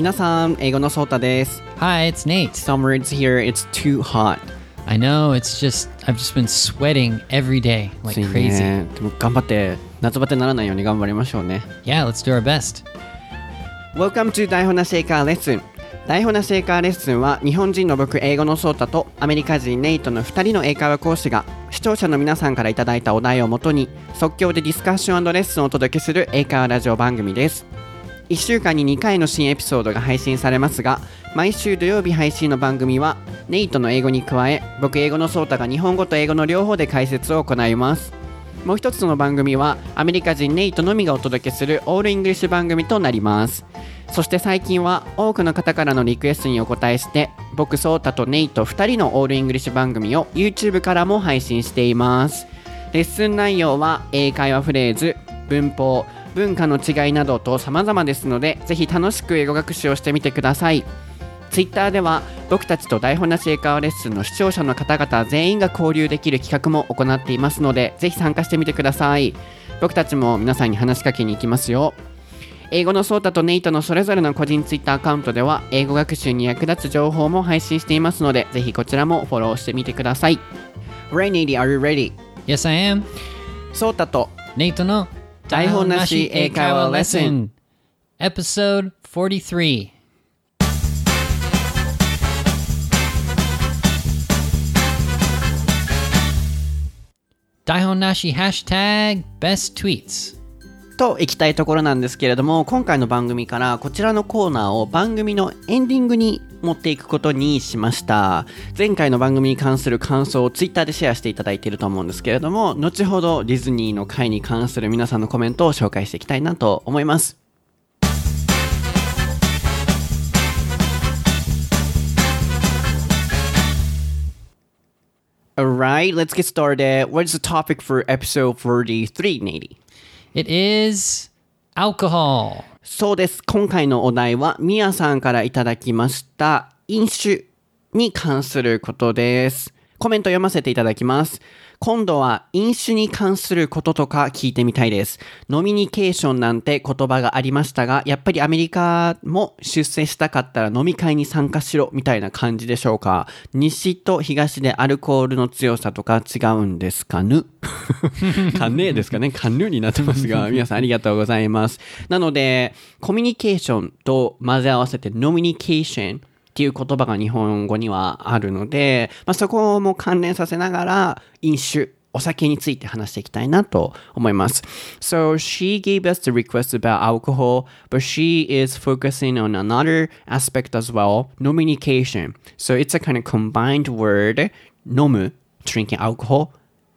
皆さん、英語のソータです。Hi, it's Nate. Summer is here, it's too hot. I know it's just I've just been sweating every day 暑 like い crazy. ね。でも頑張って、夏バテにならないように頑張りましょうね。Yeah, let's do our best. Welcome to 台本なし英会話レッスン。台本なし英会話レッスンは日本人の僕英語のソータとアメリカ人ネイトの2人の英会話講師が視聴者の皆さんからいただいたお題をもとに即興でディスカッションレッスンをお届けする英会話ラジオ番組です。1週間に2回の新エピソードが配信されますが毎週土曜日配信の番組はネイトの英語に加え僕英語のソータが日本語と英語の両方で解説を行います。もう一つの番組はアメリカ人ネイトのみがお届けする all English 番組となります。そして最近は多くの方からのリクエストにお答えして僕ソータとネイト2人の all English 番組を YouTube からも配信しています。レッスン内容は英会話フレーズ文法文化の違いなどと様々ですのでぜひ楽しく英語学習をしてみてください Twitter では僕たちと台本なし英会話レッスンの視聴者の方々全員が交流できる企画も行っていますのでぜひ参加してみてください僕たちも皆さんに話しかけに行きますよ英語のソータとネイトのそれぞれの個人ツイッターアカウントでは英語学習に役立つ情報も配信していますのでぜひこちらもフォローしてみてください Rainy, are you ready? Yes, I am. ソータと Nate no 台本なし英会話レッスン Episode 43. Daihon Nashi hashtag best tweets. と行きたいところなんですけれども今回の番組からこちらのコーナーを番組のエンディングに持っていくことにしました前回の番組に関する感想をツイッターでシェアしていただいていると思うんですけれども後ほどディズニーの回に関する皆さんのコメントを紹介していきたいなと思います Alright, let's get started. What is the topic for episode 43, Nady? It is alcohol. そうです。今回のお題は、みやさんからいただきました、飲酒に関することです。コメント読ませていただきます。今度は飲酒に関することとか聞いてみたいです。ノミニケーションなんて言葉がありましたが、やっぱりアメリカも出世したかったら飲み会に参加しろみたいな感じでしょうか？西と東でアルコールの強さとか違うんですかぬ？かねですかね？かぬになってますが、皆さんありがとうございます。なので、コミュニケーションと混ぜ合わせてノミニケーションていう言葉が日本語にはあるので、まあ、そこも関連させながら飲酒、お酒について話していきたいなと思います。So she gave us the request about alcohol, but she is focusing on another aspect as well, communication. So it's a kind of combined word, 飲む drinking alcohol,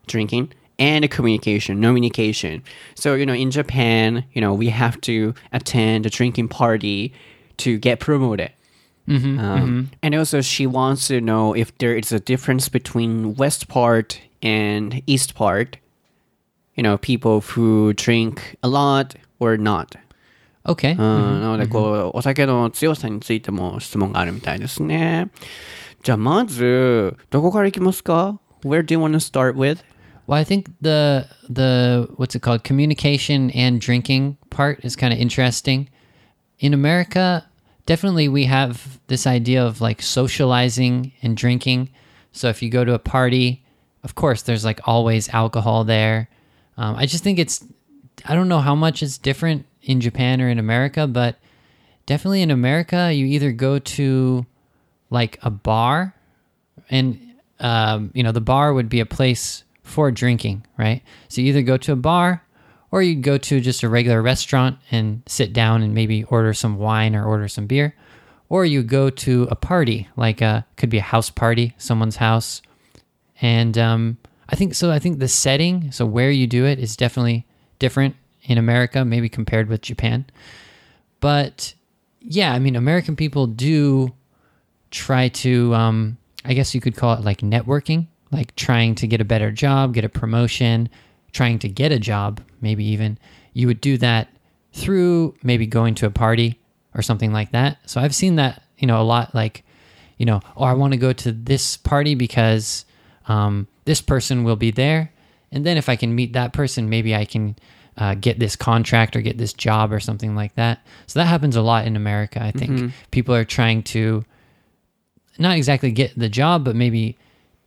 drinking, and communication, communication. So, you know, in Japan, you know, we have to attend a drinking party to get promoted. Um, And also, she wants to know if there is a difference between west part and east part. You know, people who drink a lot or not. Okay. うん、なので、こう、お酒の強さについても質問があるみたいですね。じゃあ、まず、どこから行きますか ?Where do you want to start with? Well, I think the the what's it called communication and drinking part is kind of interesting. In America, definitely we have this idea of like socializing and drinking. So if you go to a party, of course there's like always alcohol there. Um, I just think it's I don't know how much it's different in Japan or in America, but definitely in America you either go to like a bar and um, you know the bar would be a place for drinking right so you either go to a bar or you go to just a regular restaurant and sit down and maybe order some wine or order some beer. Or you go to a party like a could be a house party someone's house. And um, i think so i think the setting so where you do it is definitely different in america maybe compared with japan. But yeah i mean american people do try to um i guess you could call it like networking like trying to get a better job get a promotion trying to get a job maybe even you would do that through maybe going to a party or something like that so i've seen that you know a lot like you know oh i want to go to this party because um, this person will be there and then if i can meet that person maybe i can uh, get this contract or get this job or something like that. So that happens a lot in America. I think people are trying to not exactly get the job, but maybe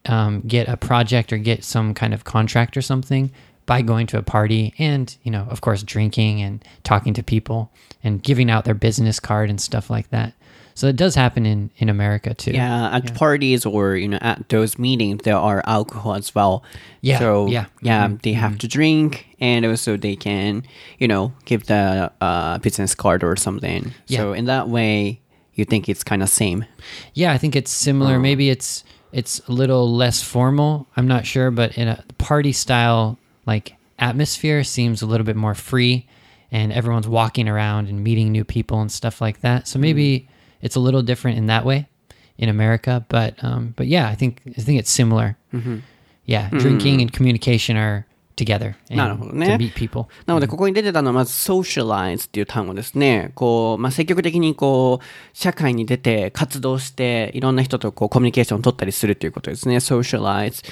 um, get a project or get some kind of contract or something by going to a party and, you know, of course, drinking and talking to people and giving out their business card and stuff like that. So it does happen in, in America too. Yeah, at parties or you know at those meetings there are alcohol as well. Yeah, So yeah. yeah, mm-hmm, they have mm-hmm. to drink and also they can you know give the uh, business card or something. Yeah. So in that way, you think it's kind of same. Yeah, I think it's similar. Mm. Maybe it's it's a little less formal. I'm not sure, but in a party style like atmosphere seems a little bit more free and everyone's walking around and meeting new people and stuff like that. So maybe it's a little different in that way in America, but um but yeah, I think I think it's similar. Yeah, drinking and communication are together なるほど and ね。 to meet people. なので、ここに出てたのは、まず、socialize っていう単語ですね。こう、まあ、積極的に、こう、社会に出て活動して、いろんな人とこう、コミュニケーションを取ったりするっていうことですね。socialize。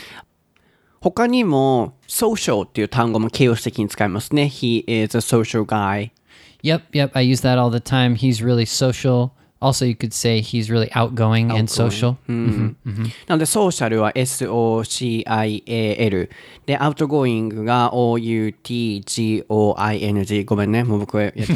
他にも、social っていう単語も形容詞的に使いますね。He is a social guy. Yep, yep, I use that all the time. He's really social. Also, you could say he's really outgoing, and social. なので、 socia l は S-O-C-I-A-L。で、 outgoing が O-U-T-G-O-I-N-G。ごめんね。もう僕はやっちゃった。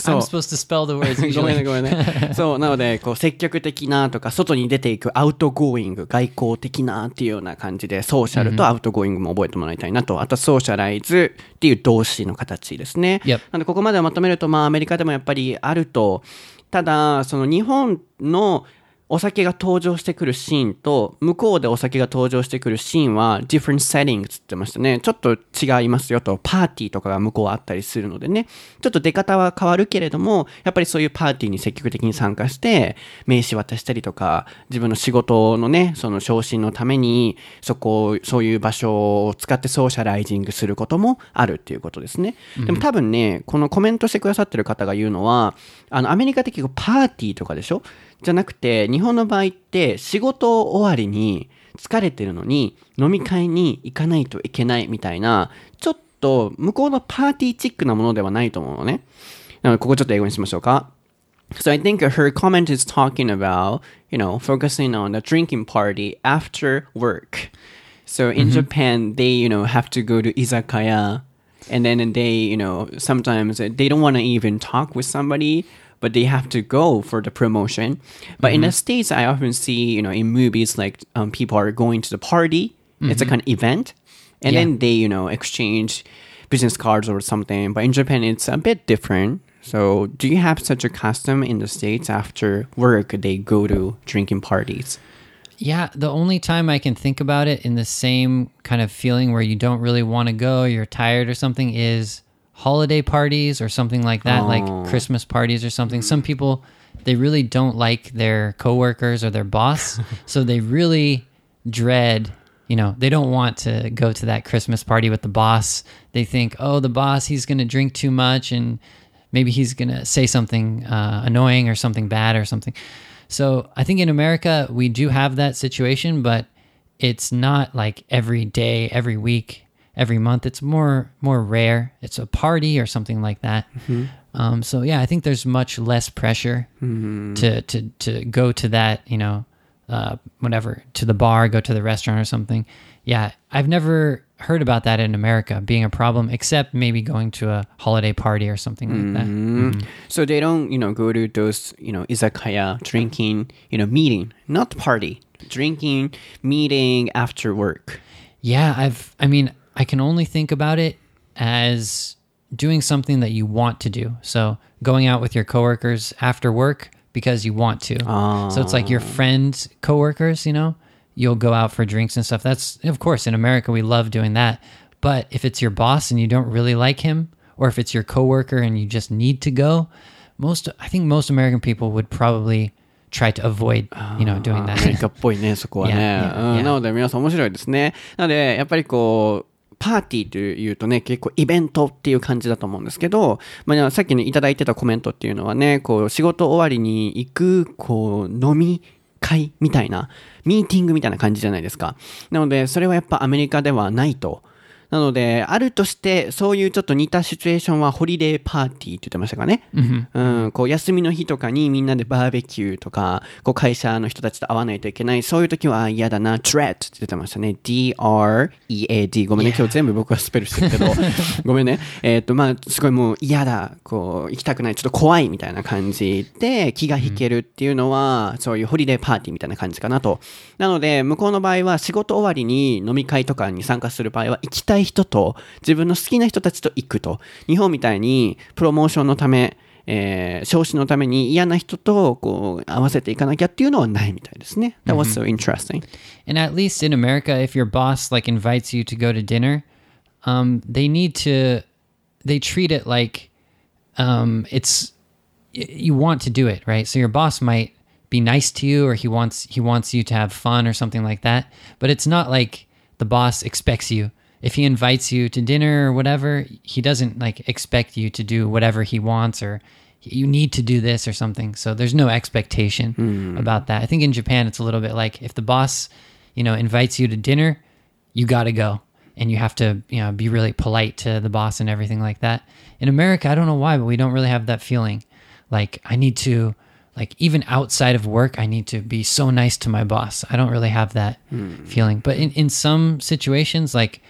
そ う I'm。supposed to spell the words ごめんね usually. ごめんね。そう、なので、こう、積極的なとか、外に出ていく outgoing、外向的なっていうような感じで、 social と outgoing も覚えてもらいたいなと、あと、 socialize っていう動詞の形ですね。なので、ここまでをまとめると、まあ、アメリカでもやっぱりあると、ただ、その日本のお酒が登場してくるシーンと、向こうでお酒が登場してくるシーンは、different settings って言ってましたね。ちょっと違いますよと、パーティーとかが向こうはあったりするのでね、ちょっと出方は変わるけれども、やっぱりそういうパーティーに積極的に参加して、名刺渡したりとか、自分の仕事のね、その昇進のために、そこを、そういう場所を使ってソーシャライジングすることもあるっていうことですね。でも多分ね、このコメントしてくださってる方が言うのは、あの、アメリカって結構パーティーとかでしょ？じゃなくて、日本の場合って仕事終わりに疲れてるのに飲み会に行かないといけないみたいな、ちょっと向こうのパーティーチックなものではないと思うのね。なので、ここちょっと英語にしましょうか。So I think her comment is talking about, you know, focusing on the drinking party after work. So in Japan, they, you know, have to go to izakaya and then they, you know, sometimes they don't want to even talk with somebody, but they have to go for the promotion. But in the States, I often see, you know, in movies, like um, people are going to the party. It's a kind of event. And Yeah. then they, you know, exchange business cards or something. But in Japan, it's a bit different. So, do you have such a custom in the States after work, they go to drinking parties? Yeah, the only time I can think about it in the same kind of feeling where you don't really want to go, you're tired or something, is holiday parties or something like that, like Christmas parties or something. Some people, they really don't like their coworkers or their boss, so they really dread. You know, they don't want to go to that Christmas party with the boss. They think, oh, the boss, he's going to drink too much and maybe he's going to say something uh, annoying or something bad or something. So I think in America we do have that situation, but it's not like every day, every week, every month. It's more more rare. It's a party or something like that. Um, so yeah, I think there's much less pressure to to to go to that. You know, uh, whatever to the bar, go to the restaurant or something. Yeah, I've never heard about that in America being a problem, except maybe going to a holiday party or something like that. Mm. So they don't, you know, go to those, you know, izakaya, drinking, you know, meeting, not party, drinking, meeting after work. Yeah, I've I mean, I can only think about it as doing something that you want to do. So, going out with your coworkers after work because you want to. So it's like your friends, coworkers, you know, you'll go out for drinks and stuff. That's of course in America we love doing that. But if it's your boss and you don't really like him or if it's your coworker and you just need to go, most I think most American people would probably try to avoid, you know, doing アメリ that. カっぽいね、そこはね。 Yeah, yeah, うん yeah. なので皆さん面白いですね。なので、やっぱりこう、 パーティーというとね、結構イベントっていう感じだと思うんですけど、まあ、さっきね、いただいてたコメントっていうのはね、こう、仕事終わりに行く、こう、飲み会みたいな、ミーティングみたいな感じじゃないですか。なので、それはやっぱアメリカではないと。なので、あるとして、そういうちょっと似たシチュエーションはホリデーパーティーって言ってましたかね。うん、こう休みの日とかにみんなでバーベキューとか、こう会社の人たちと会わないといけない。そういう時は嫌だな。dread って言ってましたね。D-R-E-A-D。ごめんね、今日全部僕はスペルしてるけど、ごめんね。えっ、と、まあ、すごいもう嫌だ。こう、行きたくない。ちょっと怖いみたいな感じで気が引けるっていうのは、そういうホリデーパーティーみたいな感じかなと。なので、向こうの場合は仕事終わりに飲み会とかに参加する場合は、行きたい人と自分の好きな人たちと行くと。日本みたいにプロモーションのため、えー少子のために嫌な人とこう合わせていかなきゃっていうのはないみたいですね。That was so interesting. And at least in America, if your boss like invites you to go to dinner, um, they need to they treat it like um, it's y- you want to do it, right? So your boss might be nice to you, or he wants he wants you to have fun or something like that. But it's not like the boss expects you. if he invites you to dinner or whatever, he doesn't like expect you to do whatever he wants or you need to do this or something. So there's no expectation hmm. about that. I think in Japan it's a little bit like if the boss, you know, invites you to dinner, you got to go and you have to, you know, be really polite to the boss and everything like that. In America, I don't know why, but we don't really have that feeling. Like I need to like even outside of work, I need to be so nice to my boss. I don't really have that hmm. feeling. But in in some situations like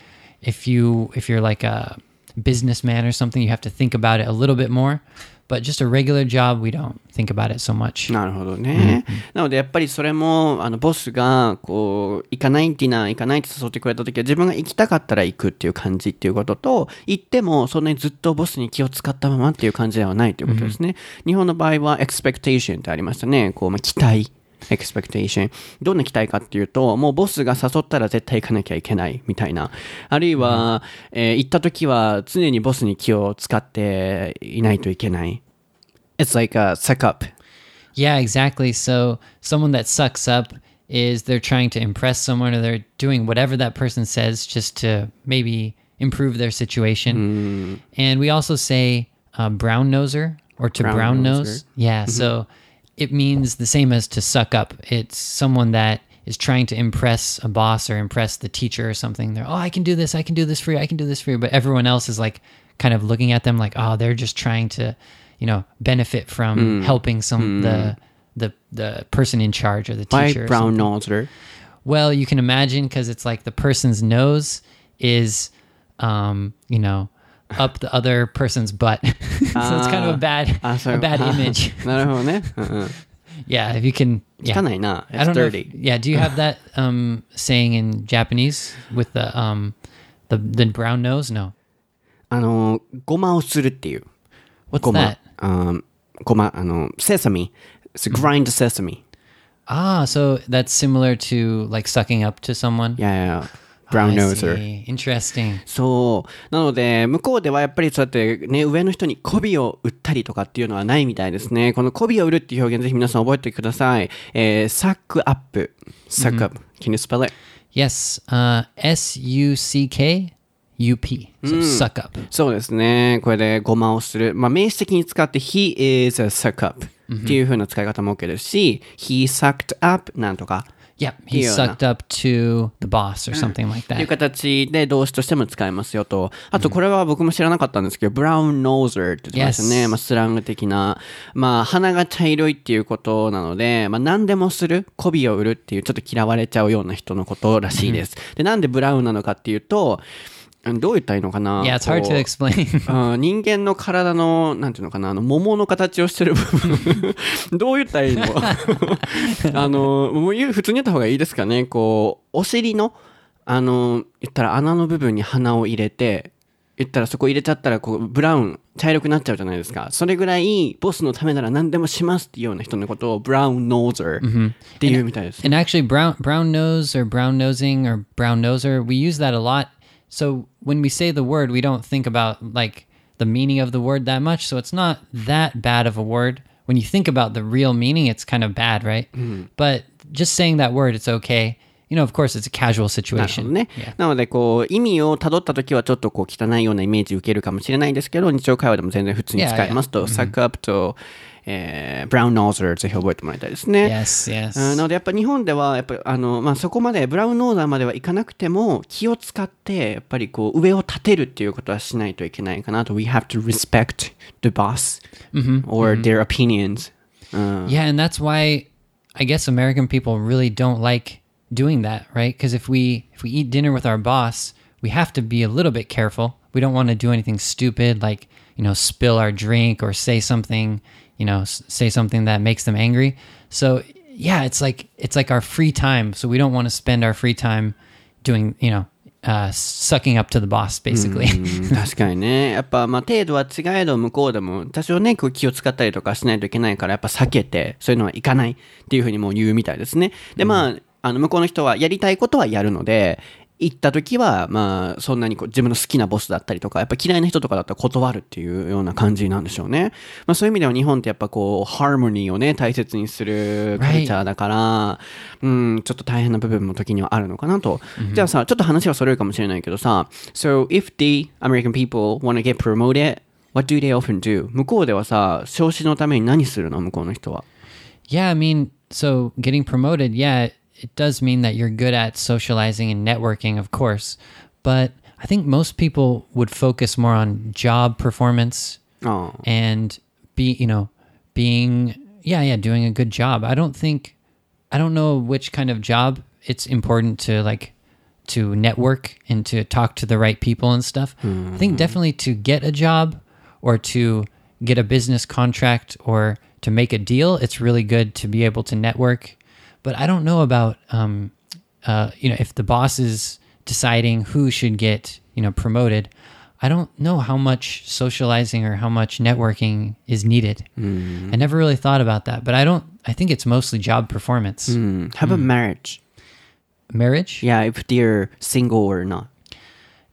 if you if you're like a businessman or something, you have to think about it a little bit more. But just a regular job, we don't think about it so much. なるほどね。なのでやっぱりそれもあのボスがこう行かないディナー行かないって誘ってくれた時は自分が行きたかったら行くっていう感じっていうことと行ってもそんなにずっとボスに気を使ったままっていう感じではないということですね。日本の場合は expectation ってありましたね。こうまあ期待。Expectation どんな期待かっていうともうボスが誘ったら絶対行かなきゃいけないみたいなあるいは、えー行った時は常にボスに気を使っていないといけない It's like a suck up Yeah, exactly. So someone that sucks up is they're trying to impress someone or they're doing whatever that person says just to maybe improve their situation. And we also say uh, brown noser or to Brown brown, nose. Yeah, so it means the same as to suck up. It's someone that is trying to impress a boss or impress the teacher or something. They're, oh, I can do this, I can do this for you, I can do this for you. But everyone else is like kind of looking at them like, oh, they're just trying to, you know, benefit from helping some the the the person in charge or the teacher. or brown noser? Well, you can imagine because it's like the person's nose is, um, you know, up the other person's butt. so it's kind of a bad, あ、そう a bad image. なるほどね。うんうん Yeah, if you can. 聞 Yeah. かないな。 I It's don't know. if- dirty. yeah, do you have that um, saying in Japanese with the um, the the brown nose? No. あの、ごまをするっていう。 What's ごま that?。あごま、あの、sesame. It's grind sesame. Ah, so that's similar to like sucking up to someone. Yeah, yeah. Brown I noser. see. Interesting. そう。なので、向こうではやっぱりそうやってね、上の人に媚びを売ったりとかっていうのはないみたいですね。この媚びを売るっていう表現ぜひ皆さん覚えてください。えー、サックアップ。サックアップ。Can you spell it? Yes. Uh, S U C K U P. So suck up. そうですね。これでごまをする。まあ、名詞的に使って He is a suck up っていう風な使い方も OK ですし、He sucked up なんとか。Yep. He sucked up to the boss or something like っていう that. 形で動詞としても使えますよと。あとこれは僕も知らなかったんですけど、ブラウンノーザーって言ってましたね。まあスラング的な。まあ鼻が茶色いっていうことなので、まあ何でもする、媚びを売るっていうちょっと嫌われちゃうような人のことらしいです。で、なんでブラウンなのかっていうと、うんどう言ったらいいのかな Yeah, it's hard こ to う explain. うん人間の体の、なんていうのかな、あの、桃の形をしてる部分。どう言ったらいいの？あの、もう言う、普通に言った方がいいですかね。こう、お尻の、あの、言ったら穴の部分に鼻を入れて、言ったらそこ入れちゃったら、こう、ブラウン、茶色くなっちゃうじゃないですか。それぐらい、ボスのためなら何でもしますっていうような人のことを、ブラウンノーザーっていうみたいです。And actually, brown brown nose or brown nosing or brown noser, we use that a lot. So when we say the word, we don't think about like the meaning of the word that much. So it's not that bad of a word. When you think about the real meaning, it's kind of bad, right? Mm-hmm. But just saying that word, it's okay. You know, of course, it's a casual situation. ね。なので、こう、意味を辿ったときはちょっとこう、汚いようなイメージ受けるかもしれないですけど、日常会話でも全然普通に使えますと、サックアップと、えー、ブラウンノーザーぜひ覚えてもらいたいですね。Yes, yes. うんなのでやっぱ日本ではやっぱあの、まあ、そこまでブラウンノーザーまではいかなくても気を使ってやっぱりこう上を立てるっていうことはしないといけないかなと We have to respect the boss or their opinions、うん、Yeah, and that's why I guess American people really don't like doing that, right? Because if we if we eat dinner with our boss, we have to be a little bit careful. We don't want to do anything stupid like, you know, spill our drink or say something, you know, s- say something that makes them angry. So, yeah, it's like it's like our free time. So we don't want to spend our free time doing, you know, uh, sucking up to the boss basically. うん確かにね。やっぱ、まあ、程度は違えど、向こうでも、多少ね、こう気を使ったりとかしないといけないから、やっぱ避けて、そういうのはいかないっていうふうにもう言うみたいですね。で、まあ、 あの、向こうの人はやりたいことはやるので、行った時は、まあ、そんなにこう自分の好きなボスだったりとか、やっぱ嫌いな人とかだったら断るっていうような感じなんでしょうね。まあ、そういう意味では日本ってやっぱこう、ハーモニーをね、大切にするカルチャーだから、うん、ちょっと大変な部分も時にはあるのかなと。じゃあさ、ちょっと話はそれるかもしれないけどさ、So if the American people want to get promoted, what do they often do? 向こうではさ、昇進のために何するの？向こうの人は。Yeah, I mean, so getting promoted, yeah, it does mean that you're good at socializing and networking, of course. But I think most people would focus more on job performance ああ and be, you know, being, yeah, yeah, doing a good job. I don't think, I don't know which kind of job it's important to like, to network and to talk to the right people and stuff. I think hmm. definitely to get a job or to get a business contract or to make a deal, it's really good to be able to network. But I don't know about, um, uh, you know, if the boss is deciding who should get, you know, promoted. I don't know how much socializing or how much networking is needed. I never really thought about that, but I don't. I think it's mostly job performance. Have a marriage. Marriage. Yeah, if they're single or not.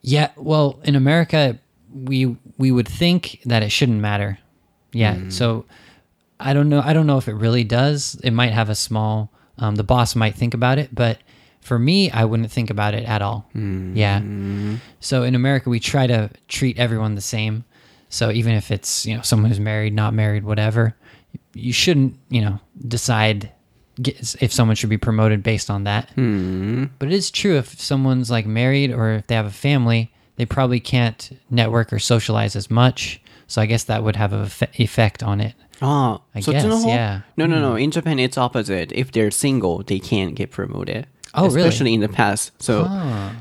Yeah, well, in America, we we would think that it shouldn't matter. Yeah, so I don't know. I don't know if it really does. It might have a small. Um, the boss might think about it, but for me, I wouldn't think about it at all. Yeah. So in America, we try to treat everyone the same. So even if it's you know someone who's married, not married, whatever, you shouldn't you know decide if someone should be promoted based on that. But it is true if someone's like married or if they have a family, they probably can't network or socialize as much. So I guess that would have an effect on it. ああ、I そっちの guess, 方 yeah. No, no, no. In Japan, it's opposite. If they're single, they can't get promoted. Oh, really? Especially in the past. So,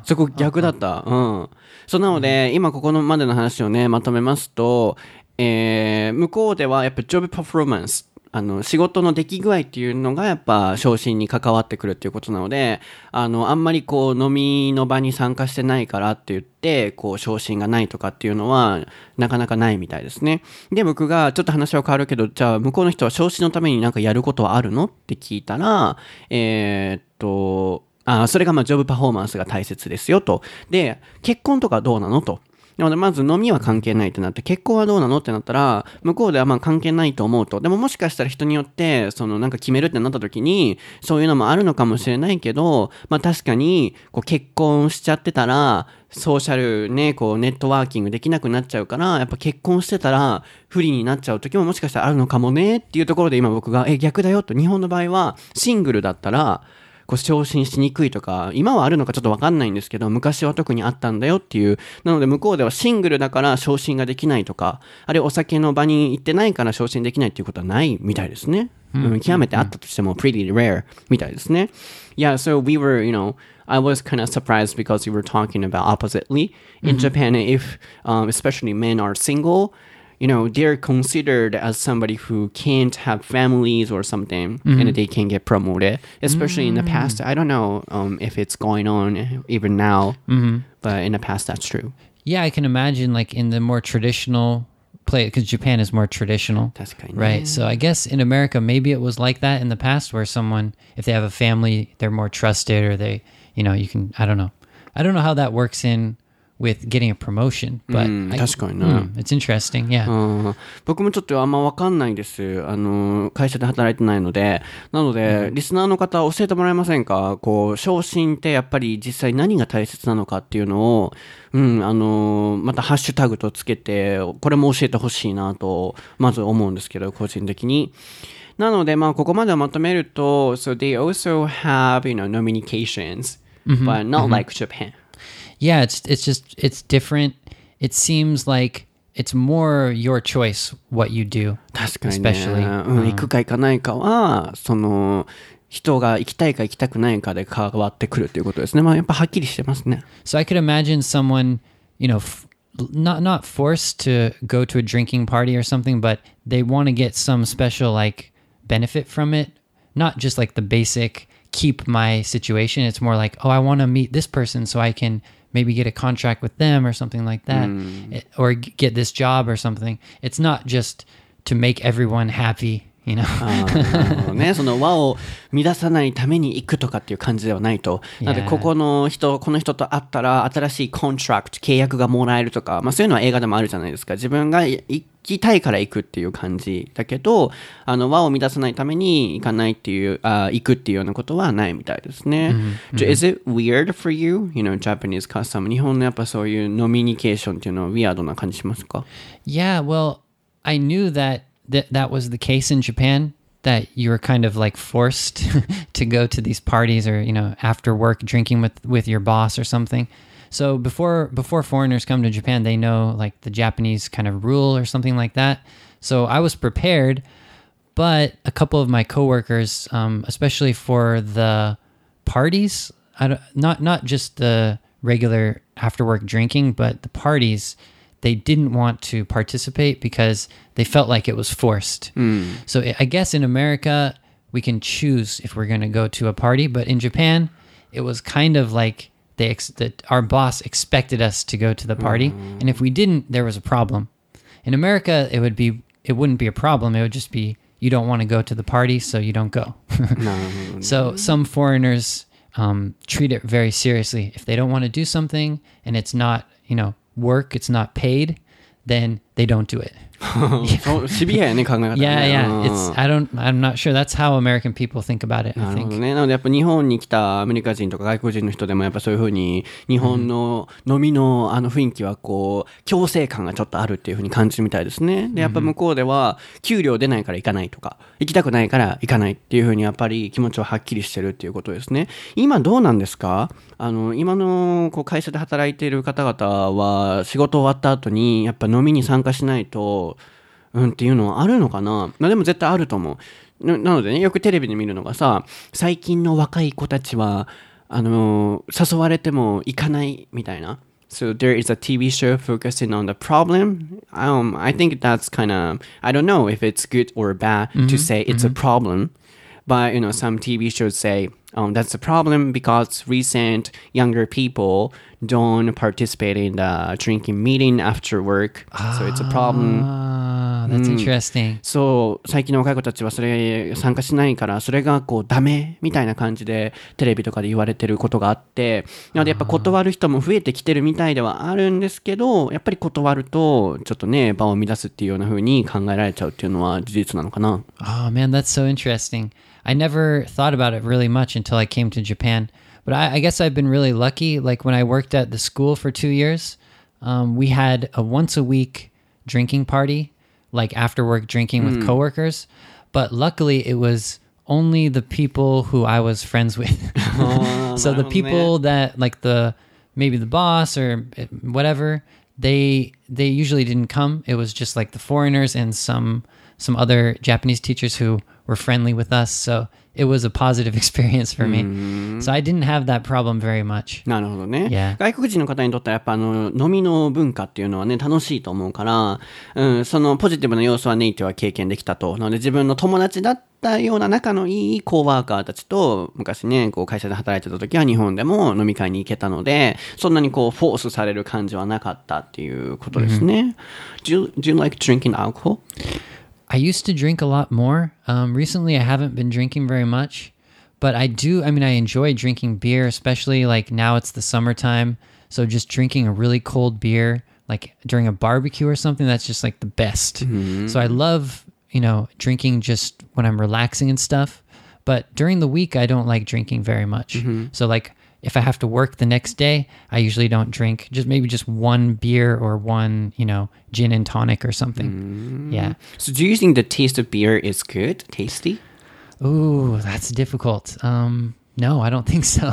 そこ逆だった。うん。そうなので、今ここのまでの話をね、まとめますと、えー、向こうではやっぱ job performance。あの、仕事の出来具合っていうのがやっぱ昇進に関わってくるっていうことなので、あの、あんまりこう飲みの場に参加してないからって言って、こう昇進がないとかっていうのはなかなかないみたいですね。で、僕がちょっと話は変わるけど、じゃあ向こうの人は昇進のためになんかやることはあるのって聞いたら、えーっと、あそれがまあジョブパフォーマンスが大切ですよと。で、結婚とかどうなのと。なので、まず飲みは関係ないってなって、結婚はどうなのってなったら、向こうではまあ関係ないと思うと。でももしかしたら人によって、そのなんか決めるってなった時に、そういうのもあるのかもしれないけど、まあ確かに、こう結婚しちゃってたら、ソーシャルね、こうネットワーキングできなくなっちゃうから、やっぱ結婚してたら不利になっちゃう時ももしかしたらあるのかもねっていうところで今僕が、え、逆だよと。日本の場合は、シングルだったら、こう昇進しにくいとか、今はあるのかちょっとわかんないんですけど、昔は特にあったんだよっていう。なので向こうではシングルだから昇進ができないとか、あれお酒の場に行ってないから昇進できないっていうことはないみたいですね。うん、極めてあったとしても pretty rare みたいですね。Yeah, so we were, you know, I was kind of surprised because you were talking about oppositely. In Japan, if um, especially men are single, you know they're considered as somebody who can't have families or something mm-hmm. and they can get promoted especially mm-hmm. in the mm. past i don't know um, if it's going on even now mm-hmm. but in the past that's true yeah i can imagine like in the more traditional play because japan is more traditional that's kind of right yeah. so i guess in america maybe it was like that in the past where someone if they have a family they're more trusted or they you know you can i don't know i don't know how that works in with getting a promotion. But うん、確かにね。Hmm, it's interesting. Yeah. うん僕もちょっとあんま分かんないです。あの、会社で働いてないので。なので、リスナーの方教えてもらえませんか？こう、昇進ってやっぱり実際何が大切なのかっていうのを、うん、あの、またハッシュタグとつけて、これも教えてほしいなと、まず思うんですけど、個人的に。なので、まあ、ここまでをまとめると、so they also have, you know, nominations, but not like Japan. Yeah, it's it's just it's different. It seems like it's more your choice what you do. 確かにね。 Especially, うん、行くか行かないかは、その、人が行きたいか行きたくないかで変わってくるということですね。まあ、やっぱはっきりしてますね。 So I could imagine someone, you know, f- not not forced to go to a drinking party or something, but they want to get some special like benefit from it. Not just like the basic keep my situation. It's more like, oh, I want to meet this person so I can maybe get a contract with them or something like that, It- or get this job or something. It's not just to make everyone happy, you know? ね、その輪を乱さないために行くとかっていう感じではないと。なので.ここの人、この人と会ったら新しい contract、契約がもらえるとか、まあそういうのは映画でもあるじゃないですか。自分がい行きたいから行くっていう感じだけど、あの輪を乱さないために行かないっていう、あ行くっていうようなことはないみたいですね。じゃ Is it weird for you? You know, Japanese custom. 日本のやっぱそういうノミニケーションっていうのは weird な感じしますか？Yeah, well, I knew that that, that was the case in Japan that you were kind of like forced to go to these parties or, you know, after work drinking with with your boss or something. So before before foreigners come to Japan, they know like the Japanese kind of rule or something like that. So I was prepared, but a couple of my coworkers, um, especially for the parties, I don't, not not just the regular after work drinking, but the parties, they didn't want to participate because they felt like it was forced. So I- guess in America we can choose if we're going to go to a party, but in Japan it was kind of like they ex- that our boss expected us to go to the party, and if we didn't, there was a problem. In America, it would be it wouldn't be a problem. It would just be you don't want to go to the party, so you don't go. so some foreigners um, treat it very seriously. If they don't want to do something and it's not you know work, it's not paid, then they don't do it. シビアやね、考え方がね。Yeah, うん yeah. It's I don't I'm not sure that's how American people think about it. な I るほ think. どね。なのでやっぱ日本に来たアメリカ人とか外国人の人でもやっぱそういうふうに日本の飲みのあの雰囲気はこう強制感がちょっとあるっていうふうに感じるみたいですね。で、やっぱ向こうでは給料出ないから行かないとか、行きたくないから行かないっていうふうにやっぱり気持ちははっきりしてるっていうことですね。今どうなんですか？あの、今のこう会社で働いている方々は仕事終わった後にやっぱ飲みに参加しないと、うんっていうのはあるのかなまあでも絶対あると思う。ななのでね、よくテレビで見るのがさ、最近の若い子たちは、あのー誘われても行かないみたいな。So there is a TV show focusing on the problem. Um, I think that's kind of, I don't know if it's good or bad to say it's a problem. But you know, some TV shows say um, that's a problem because recent younger people don't participate in the drinking meeting after work. So it's a problem. Ah, that's interesting. そう、最近の若い子たちはそれ参加しないから、それがこうダメみたいな感じでテレビとかで言われてることがあって、なのでやっぱ断る人も増えてきてるみたいではあるんですけど、やっぱり断ると、ちょっとね、場を乱すっていうような風に考えられちゃうっていうのは事実なのかな。Oh man, that's so interesting. I never thought about it really much until I came to Japan. But I, I guess I've been really lucky. Like when I worked at the school for two years, um, we had a once a week drinking party, like after work drinking with coworkers. But luckily, it was only the people who I was friends with. so the people that like the maybe the boss or eh, whatever they they usually didn't come it was just like the foreigners and some some other japanese teachers who were friendly with us so it was a positive experience for me so i didn't have that problem very much なるほどね。Yeah. 外国人の方にとってはやっぱあの飲みの文化っていうのはね楽しいと思うから、うん、そのポジティブな要素はネイティは経験できたと。なので自分の友達だったような仲のいいコーワーカーたちと昔ね、こう会社で働いてた時は日本でも飲み会に行けたので、そんなにこうフォースされる感じはなかったっていうことですね。do, you, do you like drinking alcohol? I used to drink a lot more um, recently i haven't been drinking very much but i do i mean i enjoy drinking beer especially like now it's the summertime So just drinking a really cold beer, like during a barbecue or something, that's just like the best. So I love, you know, drinking just when I'm relaxing and stuff. But during the week, I don't like drinking very much. So like if I have to work the next day, I usually don't drink just maybe just one beer or one, you know, gin and tonic or something. Mm. Yeah. So do you think the taste of beer is good, tasty? Ooh, that's difficult. Um, no, I don't think so.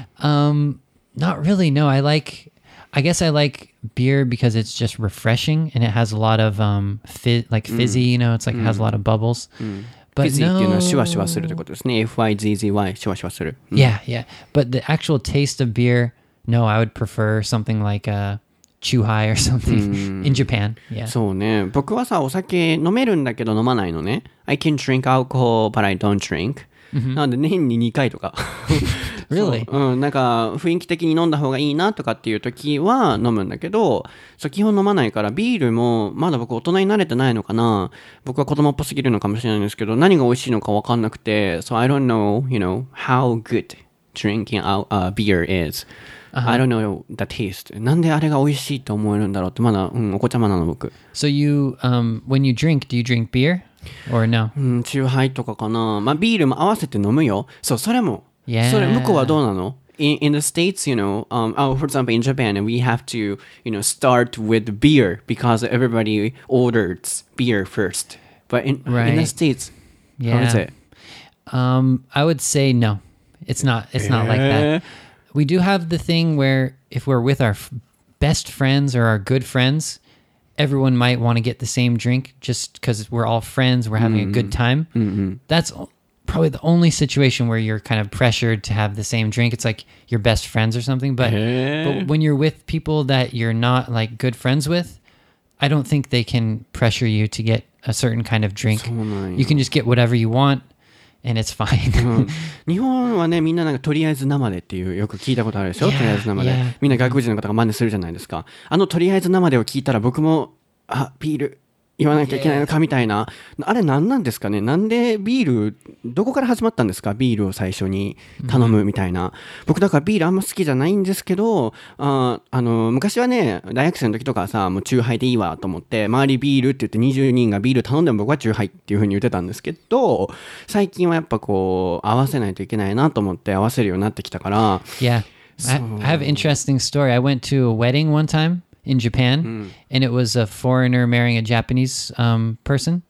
um, not really. No, I like. I guess I like beer because it's just refreshing and it has a lot of um, fi- like mm. fizzy. Mm. You know, it's like mm. has a mm. lot of bubbles. Mm But フィジーっていうのはシュワシュワ no- するってことですね。FYZZY シュワシュワする。 Yeah, yeah. But the actual taste of beer, no, I would prefer something like a Chuhai or something in Japan. Yeah. そうね。僕はさ、お酒飲めるんだけど飲まないのね。I can drink alcohol, but I don't drink. なので年に2回とか。Really? うん、なんか雰囲気的に飲んだ方がいいなとかっていう時は飲むんだけど、そう基本飲まないからビールもまだ僕大人になれてないのかな。僕は子供っぽすぎるのかもしれないんですけど、何が美味しいのかわかんなくて、so I don't know, you know, how good drinking out, uh, beer is. I don't know the taste. なんであれが美味しいと思えるんだろうってまだ、うん、お子ちゃまなの僕。So you, um, when you drink, do you drink beer? or no? うん、チューハイとかかな。まあビールも合わせて飲むよ。そう、それも。 Yeah. それ、向こうはどうなの in, in the States, you know, um, oh, for example, in Japan, we have to, you know, start with beer because everybody orders beer first. But in, in the Right. States, how is Yeah. it? Um, I would say no. It's not. It's not like that. We do have the thing where if we're with our f- best friends or our good friends, everyone might want to get the same drink just because we're all friends. We're having a good mm-hmm. time. Mm-hmm. That's probably the only situation where you're kind of pressured to have the same drink. It's like your best friends or something. But, but when you're with people that you're not like good friends with, I don't think they can pressure you to get a certain kind of drink. You can just get whatever you want and it's fine. 日本はね、みんななんかとりあえず生でっていうよく聞いたことあるでしょ？Yeah, とりあえず生で。みんな外国人の方が真似するじゃないですか。あのとりあえず生でを聞いたら僕も、あ、ビール言わなきゃいけないのかみたいな。あれ何なんですかね？なんでビール、どこから始まったんですか？ビールを最初に頼むみたいな。僕だからビールあんま好きじゃないんですけど、ああの、昔はね、大学生の時とかはさ、もうチューハイでいいわと思って、周りビールって言って20人がビール頼んでも僕はチューハイっていう風に言ってたんですけど、最近はやっぱこう、合わせないといけないなと思って合わせるようになってきたから、Yeah. I, I have an interesting story. I went to a wedding one time in Japan, and it was a foreigner marrying a Japanese um, person.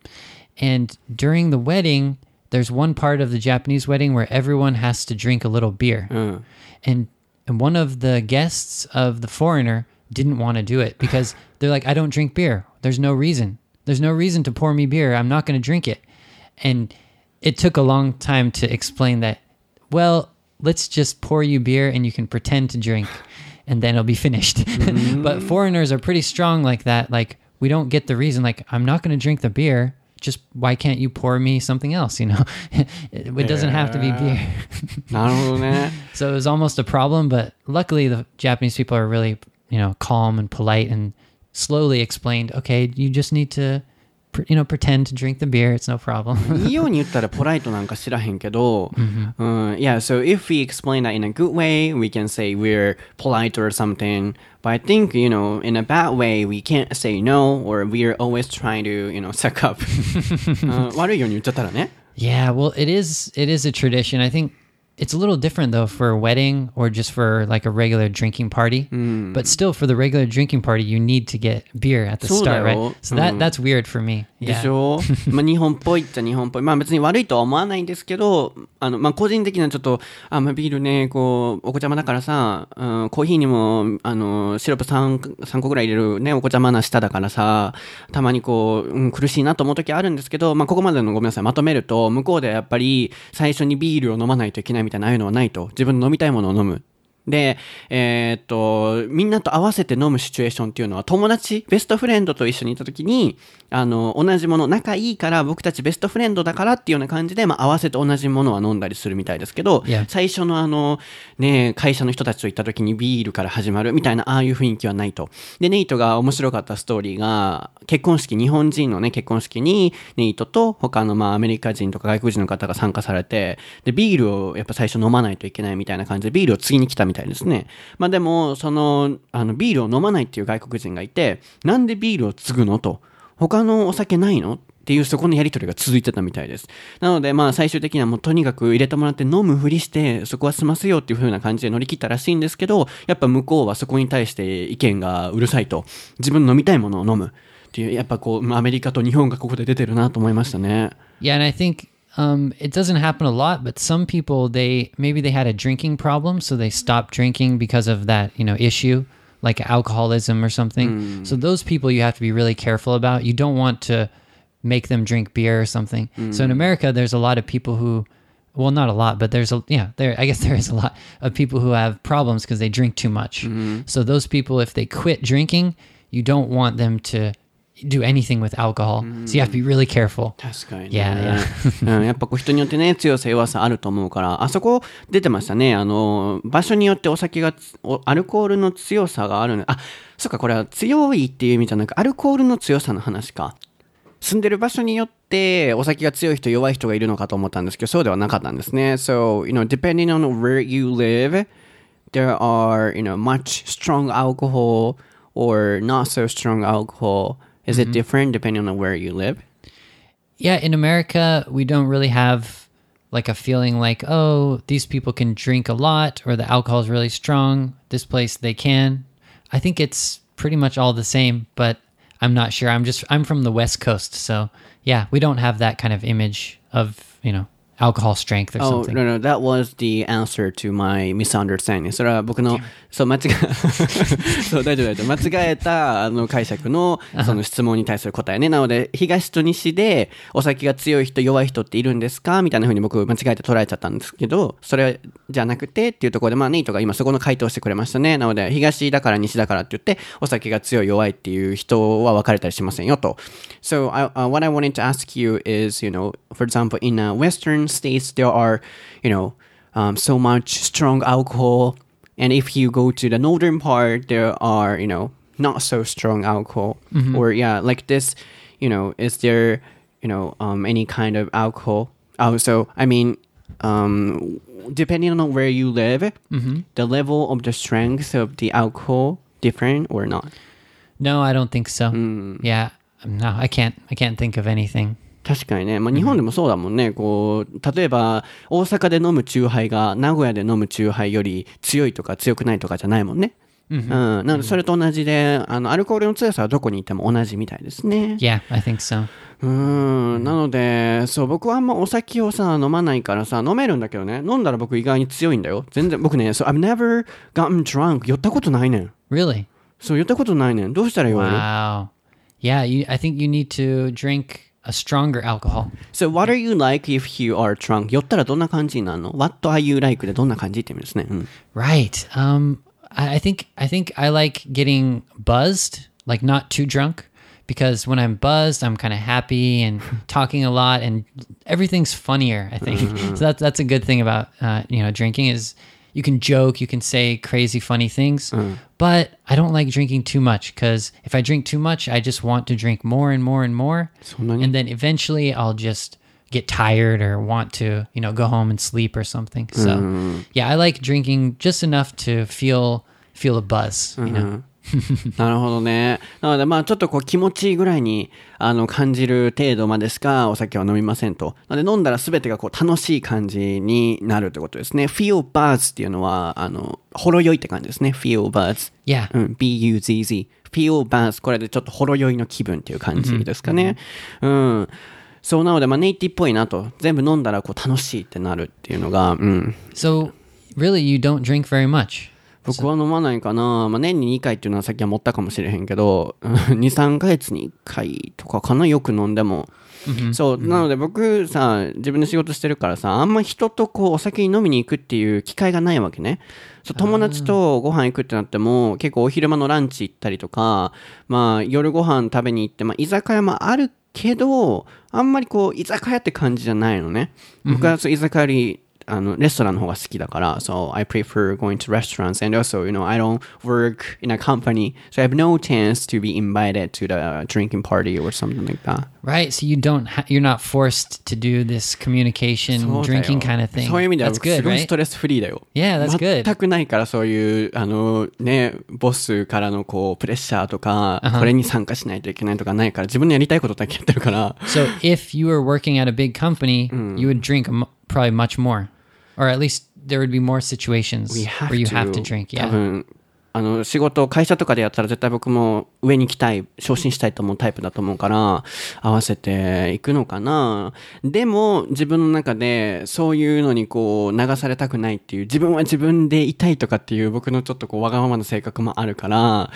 And during the wedding, there's one part of the Japanese wedding where everyone has to drink a little beer. And, and one of the guests of the foreigner didn't want to do it because they're like, I don't drink beer. There's no reason. There's no reason to pour me beer. I'm not going to drink it. And it took a long time to explain that, well, let's just pour you beer and you can pretend to drink and then it'll be finished. Mm-hmm. but mm. foreigners are pretty strong like that. Like we don't get the reason. Like I'm not going to drink the beer. Just why can't you pour me something else? You know, it, it doesn't have to be beer. not. So it was almost a problem, but luckily the Japanese people are really you know calm and polite and slowly explained. Okay, you just need to you know, pretend to drink the beer. It's no problem. いいように言ったらポライトなんか知らへんけど、うん、yeah, so if we explain that in a good way, we can say we're polite or something. But I think, you know, in a bad way, we can't say no or we're always trying to, you know, suck up. うん悪いように言っちゃったらね。 yeah, well, it is, it is a tradition. I think it's a little different though for a wedding or just for like a regular drinking party. But still, for the regular drinking party, you need to get beer at the start, right? よ。So that うん。that's weird for me. で.しょ？まあ日本っぽいっちゃ日本っぽい。まあ別に悪いとは思わないんですけど、あの、まあ個人的なちょっと、あ、まあビールね、こう、お子ちゃまだからさ、うん、コーヒーにも、あの、シロップ 3, 3個ぐらい入れるね、お子ちゃまな舌だからさ、たまにこう、うん、苦しいなと思う時あるんですけど、まあここまでのごめんなさい、まとめると、向こうでやっぱり最初にビールを飲まないといけないみたいな、ああいうのはないと。自分の飲みたいものを飲む。で、えーっと、みんなと合わせて飲むシチュエーションっていうのは友達、ベストフレンドと一緒にいた時に、あの、同じもの、仲いいから僕たちベストフレンドだからっていうような感じで、まあ合わせて同じものは飲んだりするみたいですけど.最初のあの、ね、会社の人たちと行った時にビールから始まるみたいな、ああいう雰囲気はないと。で、ネイトが面白かったストーリーが、結婚式、日本人のね、結婚式に、ネイトと他のまあアメリカ人とか外国人の方が参加されて、で、ビールをやっぱ最初飲まないといけないみたいな感じで、ビールを次に来たみたいみたいですね。まあでも、その、あの、ビールを飲まないっていう外国人がいて、なんでビールを継ぐのと。他のお酒ないの？っていうそこのやり取りが続いてたみたいです。なのでまあ最終的にはもうとにかく入れてもらって飲むふりしてそこは済ませよっていう風な感じで乗り切ったらしいんですけど、やっぱ向こうはそこに対して意見がうるさいと。自分の飲みたいものを飲むっていう、やっぱこうアメリカと日本がここで出てるなと思いましたね。Yeah, and I think um, it doesn't happen a lot, but some people they maybe they had a drinking problem, so they stopped drinking because of that you know issue, like alcoholism or something. Hmm. So those people you have to be really careful about. You don't want to make them drink beer or something. So in hmm. America, there's a lot of people who. Well, not a lot, but there's a yeah. There, I guess there is a lot of people who have problems because they drink too much. Hmm. So those people, if they quit drinking, you don't want them to do anything with alcohol. So you have to be really careful. 確かにね。いやいやうん、やっぱこう人によってね、強さ弱さあると思うから、あそこ出てましたね。あの、場所によってお酒がアルコールの強さがあるの。あ、そっか、これは強いっていう意味じゃなく、アルコールの強さの話か。住んでる場所によってお酒が強い人弱い人がいるのかと思ったんですけど、そうではなかったんですね。So, you know, depending on where you live, there are, you know, much strong alcohol or not so strong alcohol. Is it different depending on where you live? Yeah, in America, we don't really have like a feeling like, oh, these people can drink a lot or the alcohol is really strong. This place they can. I think it's pretty much all the same, but I'm not sure. I'm just I'm from the West Coast, so yeah, we don't have that kind of image of, you know, alcohol strength or Oh, something. no, no, that was the answer to my misunderstanding. それは僕の、 そう、間違え、そう、大丈夫、大丈夫。間違えた、あの、解釈の、その質問に対する答えね。なので、東と西で、お酒が強い人、弱い人っているんですか？みたいな風に僕、間違えて捉えちゃったんですけど、それじゃなくてっていうところで、まあ、ネイトが今そこの回答してくれましたね。なので、東だから西だからって言って、お酒が強い、弱いっていう人は分かれたりしませんよと。So, I, uh, what I wanted to ask you is, you know, for example, in uh, Western states, there are, you know, um, so much strong alcohol. And if you go to the northern part, there are, you know, not so strong alcohol. Or, yeah, like this, you know, is there, you know, um, any kind of alcohol? Oh, so, I mean, um, depending on where you live, the level of the strength of the alcohol different or not? No, I don't think so. Yeah. No, I can't I can't think of anything. 確かにね、まあ、日本でもそうだもんね、こう例えば大阪で飲むチューハイが名古屋で飲むチューハイより強いとか強くないとかじゃないもんね。うん、なのでそれと同じであのアルコールの強さはどこにいても同じみたいですね。Yeah, I think so. うん。なのでそう僕はあんまお酒をさ飲まないからさ飲めるんだけどね。飲んだら僕意外に強いんだよ。全然僕ねそう I've never gotten drunk 酔ったことないねん。Really? そう酔ったことないねん。どうしたら酔える？Wow. Yeah, you, I think you need to drink a stronger alcohol. So what are you like if you are drunk? 酔ったらどんな感じになるの ?What are you like でどんな感じって意味ですね。うん Right. Um, I, I think I think I like getting buzzed, like not too drunk, because when I'm buzzed, I'm kind of happy and talking a lot, and everything's funnier. I think so. That's that's a good thing about uh, you know drinking is you can joke, you can say crazy, funny things. Mm. But I don't like drinking too much because if I drink too much, I just want to drink more and more and more. And then eventually I'll just get tired or want to, you know, go home and sleep or something. So mm. yeah, I like drinking just enough to feel feel a buzz, mm-hmm. you know. Uh-huh. なるほどね。なのでまあちょっとこう気持ちいいぐらいにあの感じる程度までしかお酒は飲みませんと。なので飲んだら全てがこう楽しい感じになるってことですね。feel buzz っていうのはあのほろ酔いって感じですね。feel buzz。yeah うん、B-U-Z-Z。feel buzz。これでちょっとほろ酔いの気分っていう感じですかね。うん。そうなので、まあ、ネイティっぽいなと。全部飲んだらこう楽しいってなるっていうのが、うん。so really you don't drink very much? 僕は飲まないかな。まあ、年に2回っていうのはさっきは持ったかもしれへんけど、うん2、3ヶ月に1回とかかな、よく飲んでも。そう、なので僕さ、自分で仕事してるからさ、あんま人とこうお酒に飲みに行くっていう機会がないわけね。そう友達とご飯行くってなっても、結構お昼間のランチ行ったりとか、まあ夜ご飯食べに行って、まあ居酒屋もあるけど、あんまりこう居酒屋って感じじゃないのね。僕は居酒屋よりあのレストランの方が好きだから、so I prefer going to restaurants and also, you know, I don't work in a company, so I have no chance to be invited to the drinking party or something like that. Right. So you don't ha- you're not forced to do this communication そうだよ drinking kind of thing. そういう意味では That's す good, ごいス right? トレスフリーだよ。 Yeah, that's good. 全くないからそういう、あのね、ボスからのこう、プレッシャーとか、これに参加しないといけないとかないから、自分のやりたいことだけやってるから、 So if you were working at a big company, you would drink m- probably much more, or at least there would be more situations where you to have to drink. 多 Yeah. あの仕事会社とかでやったら絶対僕も上に行きたい昇進したいと思うタイプだと思うから合わせていくのかな。でも自分の中でそういうのにこう流されたくないっていう自分は自分でいたいとかっていう僕のちょっとこうわがままな性格もあるから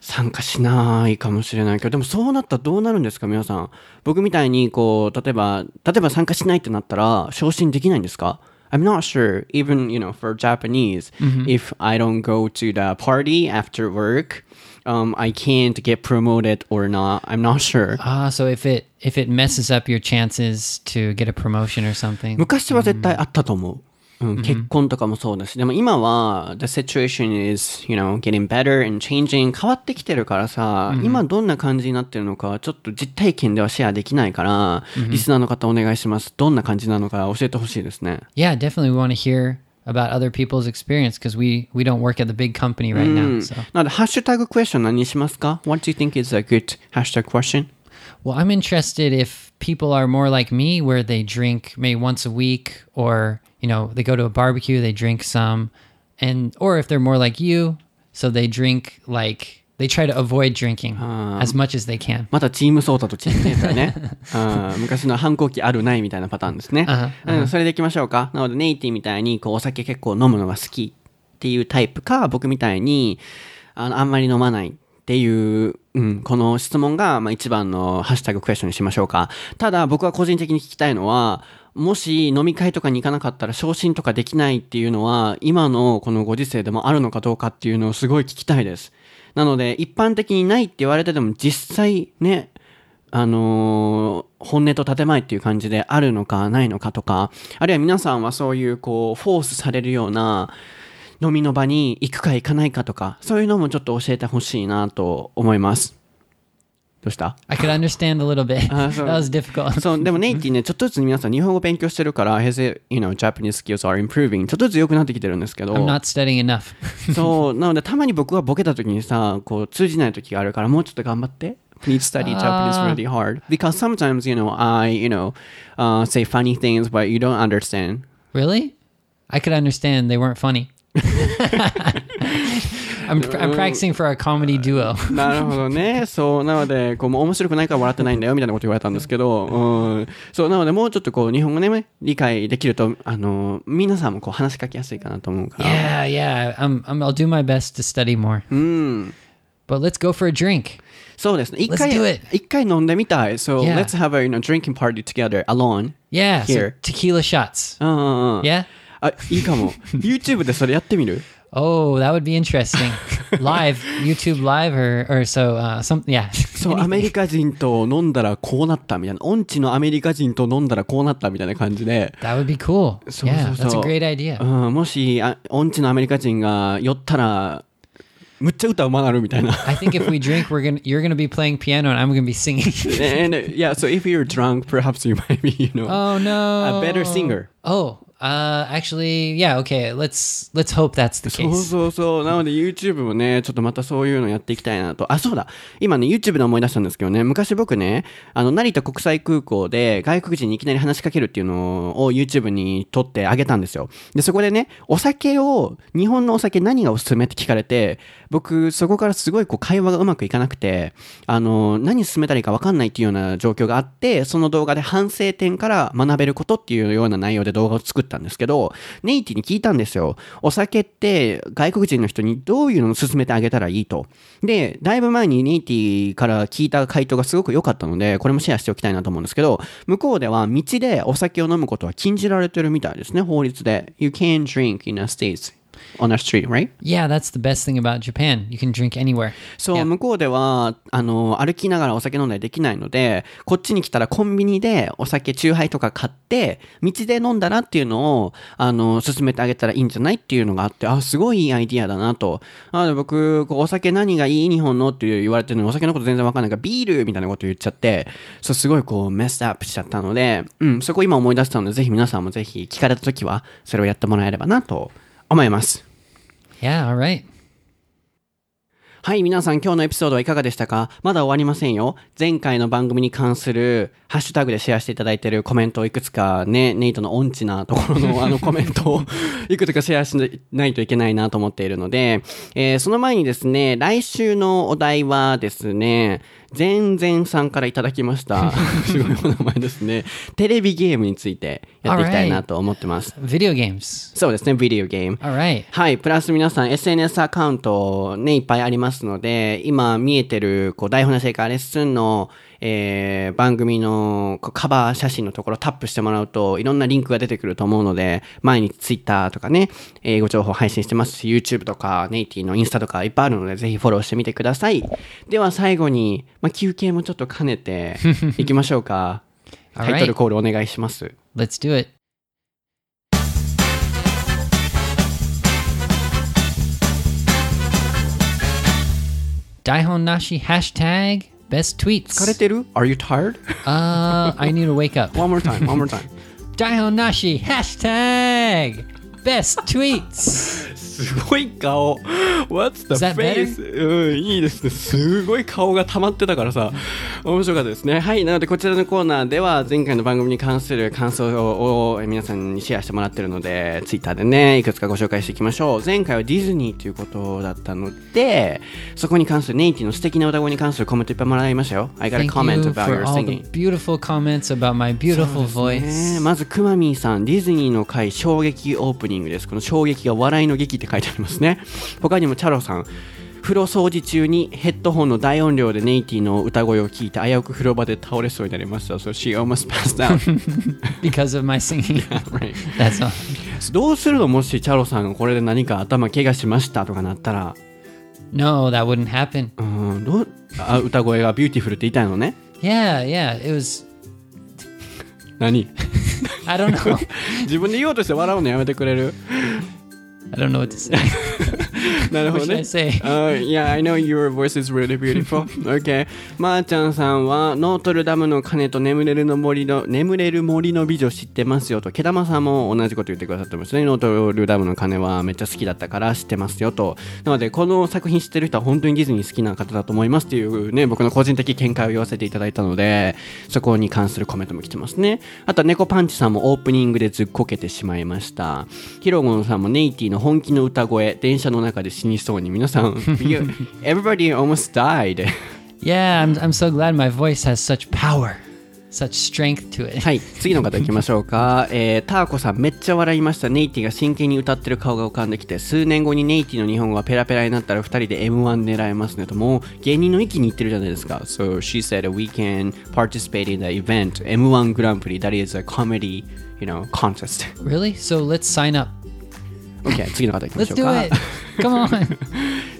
参加しないかもしれないけどでもそうなったらどうなるんですか皆さん。僕みたいにこう例えば例えば参加しないってなったら昇進できないんですか？I'm not sure, even you know, for Japanese, if I don't go to the party after work, um, I can't get promoted or not. I'm not sure. Ah, so if it if it messes up your chances to get a promotion or something. 昔は絶対あったと思う。 うん、結婚とかもそうだし、でも今は、the situation is, you know, getting better and changing 変わってきてるからさ、今どんな感じになってるのか、ちょっと実体験ではシェアできないから、リスナーの方お願いします。どんな感じなのか教えてほしいですね。Yeah, definitely we want to hear about other people's experience because we we don't work at the big company right now. So なので、ハッシュタグクエスチョン何にしますか ?What do you think is a good hashtag question? Well, I'm interested if people are more like me, where they drink maybe once a week, or you know, they go to a barbecue, they drink some, and or if they're more like you, so they drink like they try to avoid drinking as much as they can. またチームソータとチームメイトだね。うん昔の反抗期あるないみたいなパターンですね。うんそれでいきましょうか。なので、ネイティみたいにこうお酒結構飲むのが好きっていうタイプか、僕みたいにあのあんまり飲まないっていう、うん、この質問が、まあ、一番のハッシュタグクエスチョンにしましょうか。ただ、僕は個人的に聞きたいのは、もし飲み会とかに行かなかったら昇進とかできないっていうのは、今のこのご時世でもあるのかどうかっていうのをすごい聞きたいです。なので、一般的にないって言われてても、実際ね、あのー本音と建前っていう感じであるのかないのかとか、あるいは皆さんはそういうこう、フォースされるような飲みの場に行くか行かないかとか、そういうのもちょっと教えてほしいなと思います。どうした I could understand a little bit. Uh, that was difficult. そう、でもネイティね、ちょっとずつ皆さん日本語勉強してるから、his, you know, Japanese skills are improving. ちょっとずつ良くなってきてるんですけど。I'm not studying enough. そう、なのでたまに僕はボケた時にさ、こう通じない時があるから、もうちょっと頑張って。Please study Japanese really hard. Because sometimes, you know, I, you know, uh, say funny things, but you don't understand. really? I could understand they weren't funny. I'm, I'm practicing for our comedy duo. なるほどね。そう、なので、こう、面白くないから笑ってないんだよ、みたいなこと言われたんですけど、うん。そう、なので、もうちょっとこう、日本語ね、理解できると、あの、皆さんもこう、話しかけやすいかなと思うから。Yeah, yeah. I'm, I'm, I'll do my best to study more. うん。But let's go for a drink. そうですね。一 Let's 回 do it.、一回飲んでみたい。So, Yeah. let's have a, you know, drinking party together, alone. Yeah, so Here. tequila shots. うんうんうん。Yeah? あ、いいかも。YouTube でそれやってみる Oh, that would be interesting. live, YouTube live or or so uh some yeah. そう、アメリカ人と飲んだらこうなったみたいな。音痴のアメリカ人と飲んだらこうなったみたいな感じで。 that would be cool. そう Yeah, そう that's そう a great idea. うん、もしあ音痴のアメリカ人が酔ったら、むっちゃ歌うまなるみたいな。 I think if we drink we're going to you're going to be playing piano and I'm going to be singing. And yeah, so if you're drunk, perhaps you might be, you know, oh no. a better singer. Oh, uh actually, yeah, okay. Let's let's hope that's the そう case. そうそう。なので YouTube もね、ちょっとまたそういうのやっていきたいなと。あ、そうだ。今ね、YouTube で思い出したんですけどね、昔僕ね、あの、成田国際空港で外国人にいきなり話しかけるっていうのを YouTube に撮ってあげたんですよ。で、そこでね、お酒を、日本のお酒何がおすすめって聞かれて、僕、そこからすごいこう会話がうまくいかなくて、あの、何進めたらいいか分かんないっていうような状況があって、その動画で反省点から学べることっていうような内容で動画を作ったんですけど、ネイティに聞いたんですよ。お酒って外国人の人にどういうのを勧めてあげたらいいと。で、だいぶ前にネイティから聞いた回答がすごく良かったので、これもシェアしておきたいなと思うんですけど、向こうでは道でお酒を飲むことは禁じられてるみたいですね、法律で。You can't drink in a States on the street, right? Yeah, that's the best thing about Japan. You can drink anywhere. そう、向こうでは、あの、歩きながらお酒飲んだりできないので、こっちに来たらコンビニでお酒、チューハイとか買って、道で飲んだらっていうのを、あの、勧めてあげたらいいんじゃないっていうのがあって、あ、すごいいいアイディアだなと。あで僕、こうお酒何がいい日本のって言われてるのに、お酒のこと全然わかんないから、ビールみたいなこと言っちゃって、そう、すごいこう、メスアップしちゃったので、うん、そこ今思い出したので、ぜひ皆さんもぜひ聞かれた時は、それをやってもらえればなと思います。Yeah, all right. はい、皆さん今日のエピソードはいかがでしたか？まだ終わりませんよ。前回の番組に関するハッシュタグでシェアしていただいているコメントをいくつかね、ネイトの音痴なところの あのコメントを いくつかシェアしないといけないなと思っているので、えーその前にですね、来週のお題はですね、全然さんからいただきました。すごいお名前ですね。テレビゲームについてやっていきたいなと思ってます。Video games. そうですね、ビデオゲーム。Right. はい。プラス皆さん SNS アカウントね、いっぱいありますので、今見えてる、こう、台本の成果レッスンの、えー、番組のカバー写真のところタップしてもらうと、いろんなリンクが出てくると思うので、毎日 Twitter とかね、英語情報配信してますし、YouTube とか、ネイティのインスタとかいっぱいあるので、ぜひフォローしてみてください。では最後に、まあ、休憩もちょっと兼ねて いきましょうか。タイトルコールお願いします。Let's do it. Daihon Nashi hashtag best 疲れ tweets. てる ?Are you tired? Uh, I need to wake up. one more time, one more time. Daihon Nashi hashtag best tweets. すごい顔。What's the face? うん、いいですね。すごい顔が溜まってたからさ、面白かったですね。はい。なので、こちらのコーナーでは、前回の番組に関する感想を皆さんにシェアしてもらってるので、ツイッターでね、いくつかご紹介していきましょう。前回はディズニーということだったので、そこに関するネイティの素敵な歌声に関するコメントいっぱいもらいましたよ。I got a comment about your singing. beautiful comments about my beautiful そうですね voice. まずくまみーさんディズニーの回衝撃オープニングですこの衝撃が笑いの劇って書いてありますね他にもチャロさん風呂掃除中にヘッドホンの大音量でネイトの歌声を聞いて危うく風呂場で倒れそうになりました So she almost passed out because of my singing. Right. That's all. どうするのもしチャロさんがこれで何か頭怪我しましたとかなったら No, that wouldn't happen. うんどう？あ歌声が beautiful って言いたいのね Yeah, yeah. It was. 何？I don't know. 自分で言おうとして笑うのやめてくれる？I don't know what to say. なるほどね? Uh, yeah, I know your voice is really beautiful. Okay. まーちゃんさんは、ノートルダムの鐘と眠れるの森の、眠れる森の美女知ってますよと、毛玉さんも同じこと言ってくださってますね。ノートルダムの鐘はめっちゃ好きだったから知ってますよと。なので、この作品知ってる人は本当にディズニー好きな方だと思いますっていうね、僕の個人的見解を言わせていただいたので、そこに関するコメントも来てますね。あとは、猫パンチさんもオープニングでずっこけてしまいました。ヒロゴンさんもネイティの本気の歌声、電車の中で死にそうに、皆さん、you- everybody almost died. Yeah, I'm, I'm so glad my voice has such power, such strength to it. はい、次の方行きましょうか。えー、ターコさんめっちゃ笑いました。ネイティが真剣に歌ってる顔が浮かんできて、数年後にネイティの日本語がペラペラになったら2人で M1 狙えますねと、もう芸人の域に行ってるじゃないですか。So she said we can participate in the event M1 Grand Prix that is a comedy, you know, contest. Really? So let's sign up. OK、次の方行きまし Let's ょう do か it.。Come on.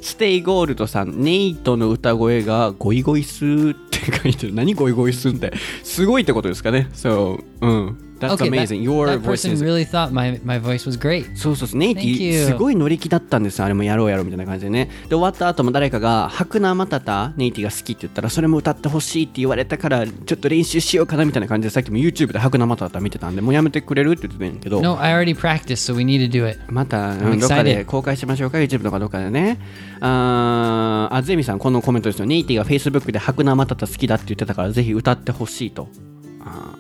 ステイゴールドさん、ネイトの歌声がゴイゴイスーって書いてる。何ゴイゴイスーって。すごいってことですかね。そう、うん。That's Okay, that, amazing. Your that voice person is really thought my, my voice was great. そうそうそう、ネイティ.すごい乗り気だったんですよあれもやろうやろうみたいな感じでね。で、終わった後も誰かが、白ナマタタ、ネイティが好きって言ったら、それも歌ってほしいって言われたから、ちょっと練習しようかなみたいな感じで、さっきも YouTube で白ナマタタ見てたんで、もうやめてくれるって言ってたんやけど、No, I already practiced, so we need to do it. また、うん I'm どっかで.公開しましょうか、YouTube とかどっかでね。あーあ、ゼミさん、このコメントですよ。ネイティが Facebook で白ナマタタ好きだって言ってたから、ぜひ歌ってほしいと。あ。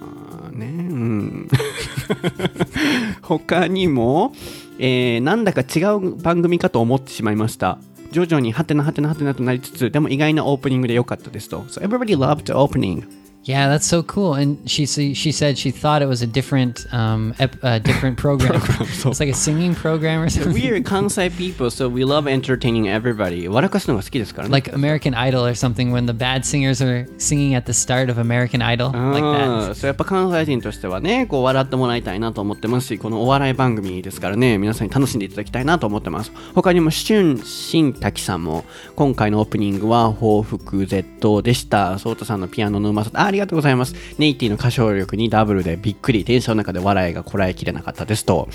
他にも、えーなんだか違う番組かと思ってしまいました。徐々にハテナハテナハテナとなりつつ、でも意外なオープニングで良かったですと。So everybody loved the opening. Yeah, that's so cool. And she she said she thought it was a different um ep, uh, different program. program so. It's like a singing program or something. We are Kansai people, so we love entertaining everybody. Like American Idol or something when the bad singers are singing at the start of American Idol ah, like that. そうやっぱ関西人としてはね、こう笑ってもらいたいなと思ってますし、このお笑い番組ですからね、皆さんに楽しんでいただきたいなと思ってます。他にもしゅんしんたきさんも今回のオープニングは報復絶倒でした。そうたさんのピアノのうまさ。ありがとうございます。ネイティの歌唱力にダブルでびっくり。電車の中で笑いがこらえきれなかったですと。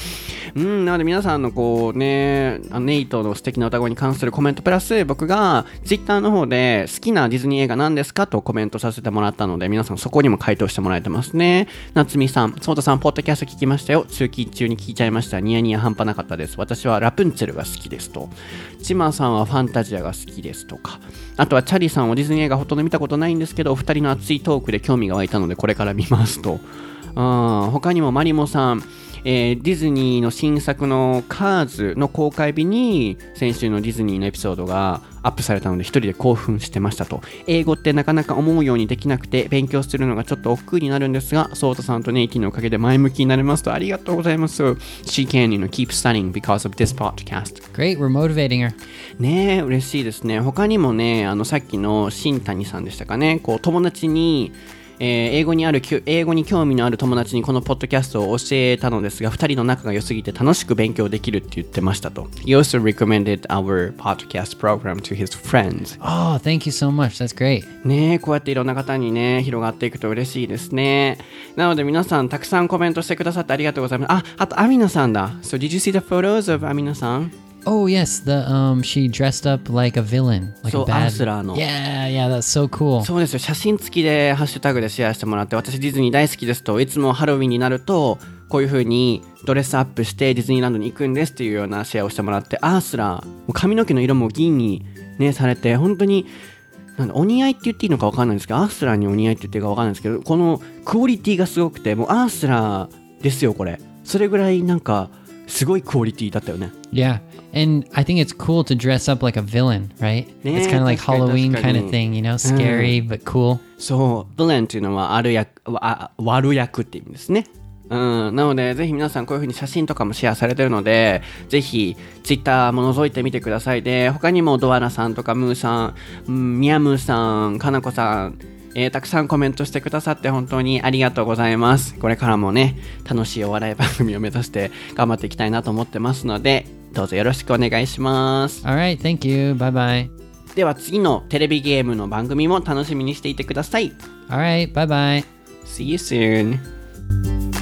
うんなので皆さんのこうねネイトの素敵な歌声に関するコメントプラス僕がツイッターの方で好きなディズニー映画何ですかとコメントさせてもらったので皆さんそこにも回答してもらえてますね。夏美さんソータさんポッドキャスト聞きましたよ。通勤中に聞いちゃいました。ニヤニヤ半端なかったです。私はラプンツェルが好きですと。チマさんはファンタジアが好きですとか。あとはチャリさんはディズニー映画ほとんど見たことないんですけどお二人の熱いトークで興味が湧いたのでこれから見ますと。あ他にもマリモさん。えーディズニーの新作のカーズの公開日に先週のディズニーのエピソードがアップされたので一人で興奮してましたと。英語ってなかなか思うようにできなくて勉強するのがちょっと億劫になるんですがソータさんとネイキーのおかげで前向きになれますと。ありがとうございます。She can you know keep studying because of this podcast Great, we're motivating her. ねえ嬉しいですね。他にもねあのさっきの新谷さんでしたかね。こう友達に、えー英語にある英語に興味のある友達にこのポッドキャストを教えたのですが2人の仲が良すぎて楽しく勉強できるって言ってましたと。He also recommended our podcast program to his friends. Oh, thank you so much. That's great. ねえこうやっていろんな方にね広がっていくと嬉しいですね。なので皆さんたくさんコメントしてくださってありがとうございます。ああとアミナさんだ。So did you see the photos of アミナさん Oh yes, the um she dressed up like a villain, like So, a bad. Asura no. Yeah, yeah, that's so cool. そうですよ写真付きでハッシュタグでシェアしてもらって私ディズニー大好きですといつもハロウィンになるとこういう風にドレスアップしてディズニーランドに行くんですっていうようなシェアをしてもらってアースラもう髪の毛の色も銀にねされて本当になんだお似合いって言っていいのか分かんないんですけどアースラーにお似合いって言っていいか分かんないんですけどこのクオリティがすごくてもうアースラーですよこれそれぐらいなんかすごいクオリティだったよね Yeah, and I think it's cool to dress up like a villain, right? it's Yeah, kind of like 確かに、Halloween 確か kind に。of thing, you know, scary but cool. そう、ヴィレンっていうのは悪役わ悪役って意味ですね。うん、なので、ぜひ皆さんこういう風に写真とかもシェアされてるので、ぜひ、ツイッターも覗いてみてください。で、他にもドアラさんとかムーさん、うんミヤムーさん、かなこさん、えーたくさんコメントしてくださって本当にありがとうございます。これからもね、楽しいお笑い番組を目指して頑張っていきたいなと思ってますので、どうぞよろしくお願いします。All right, thank you. Bye bye. では次のテレビゲームの番組も楽しみにしていてください。All right, bye bye. See you soon.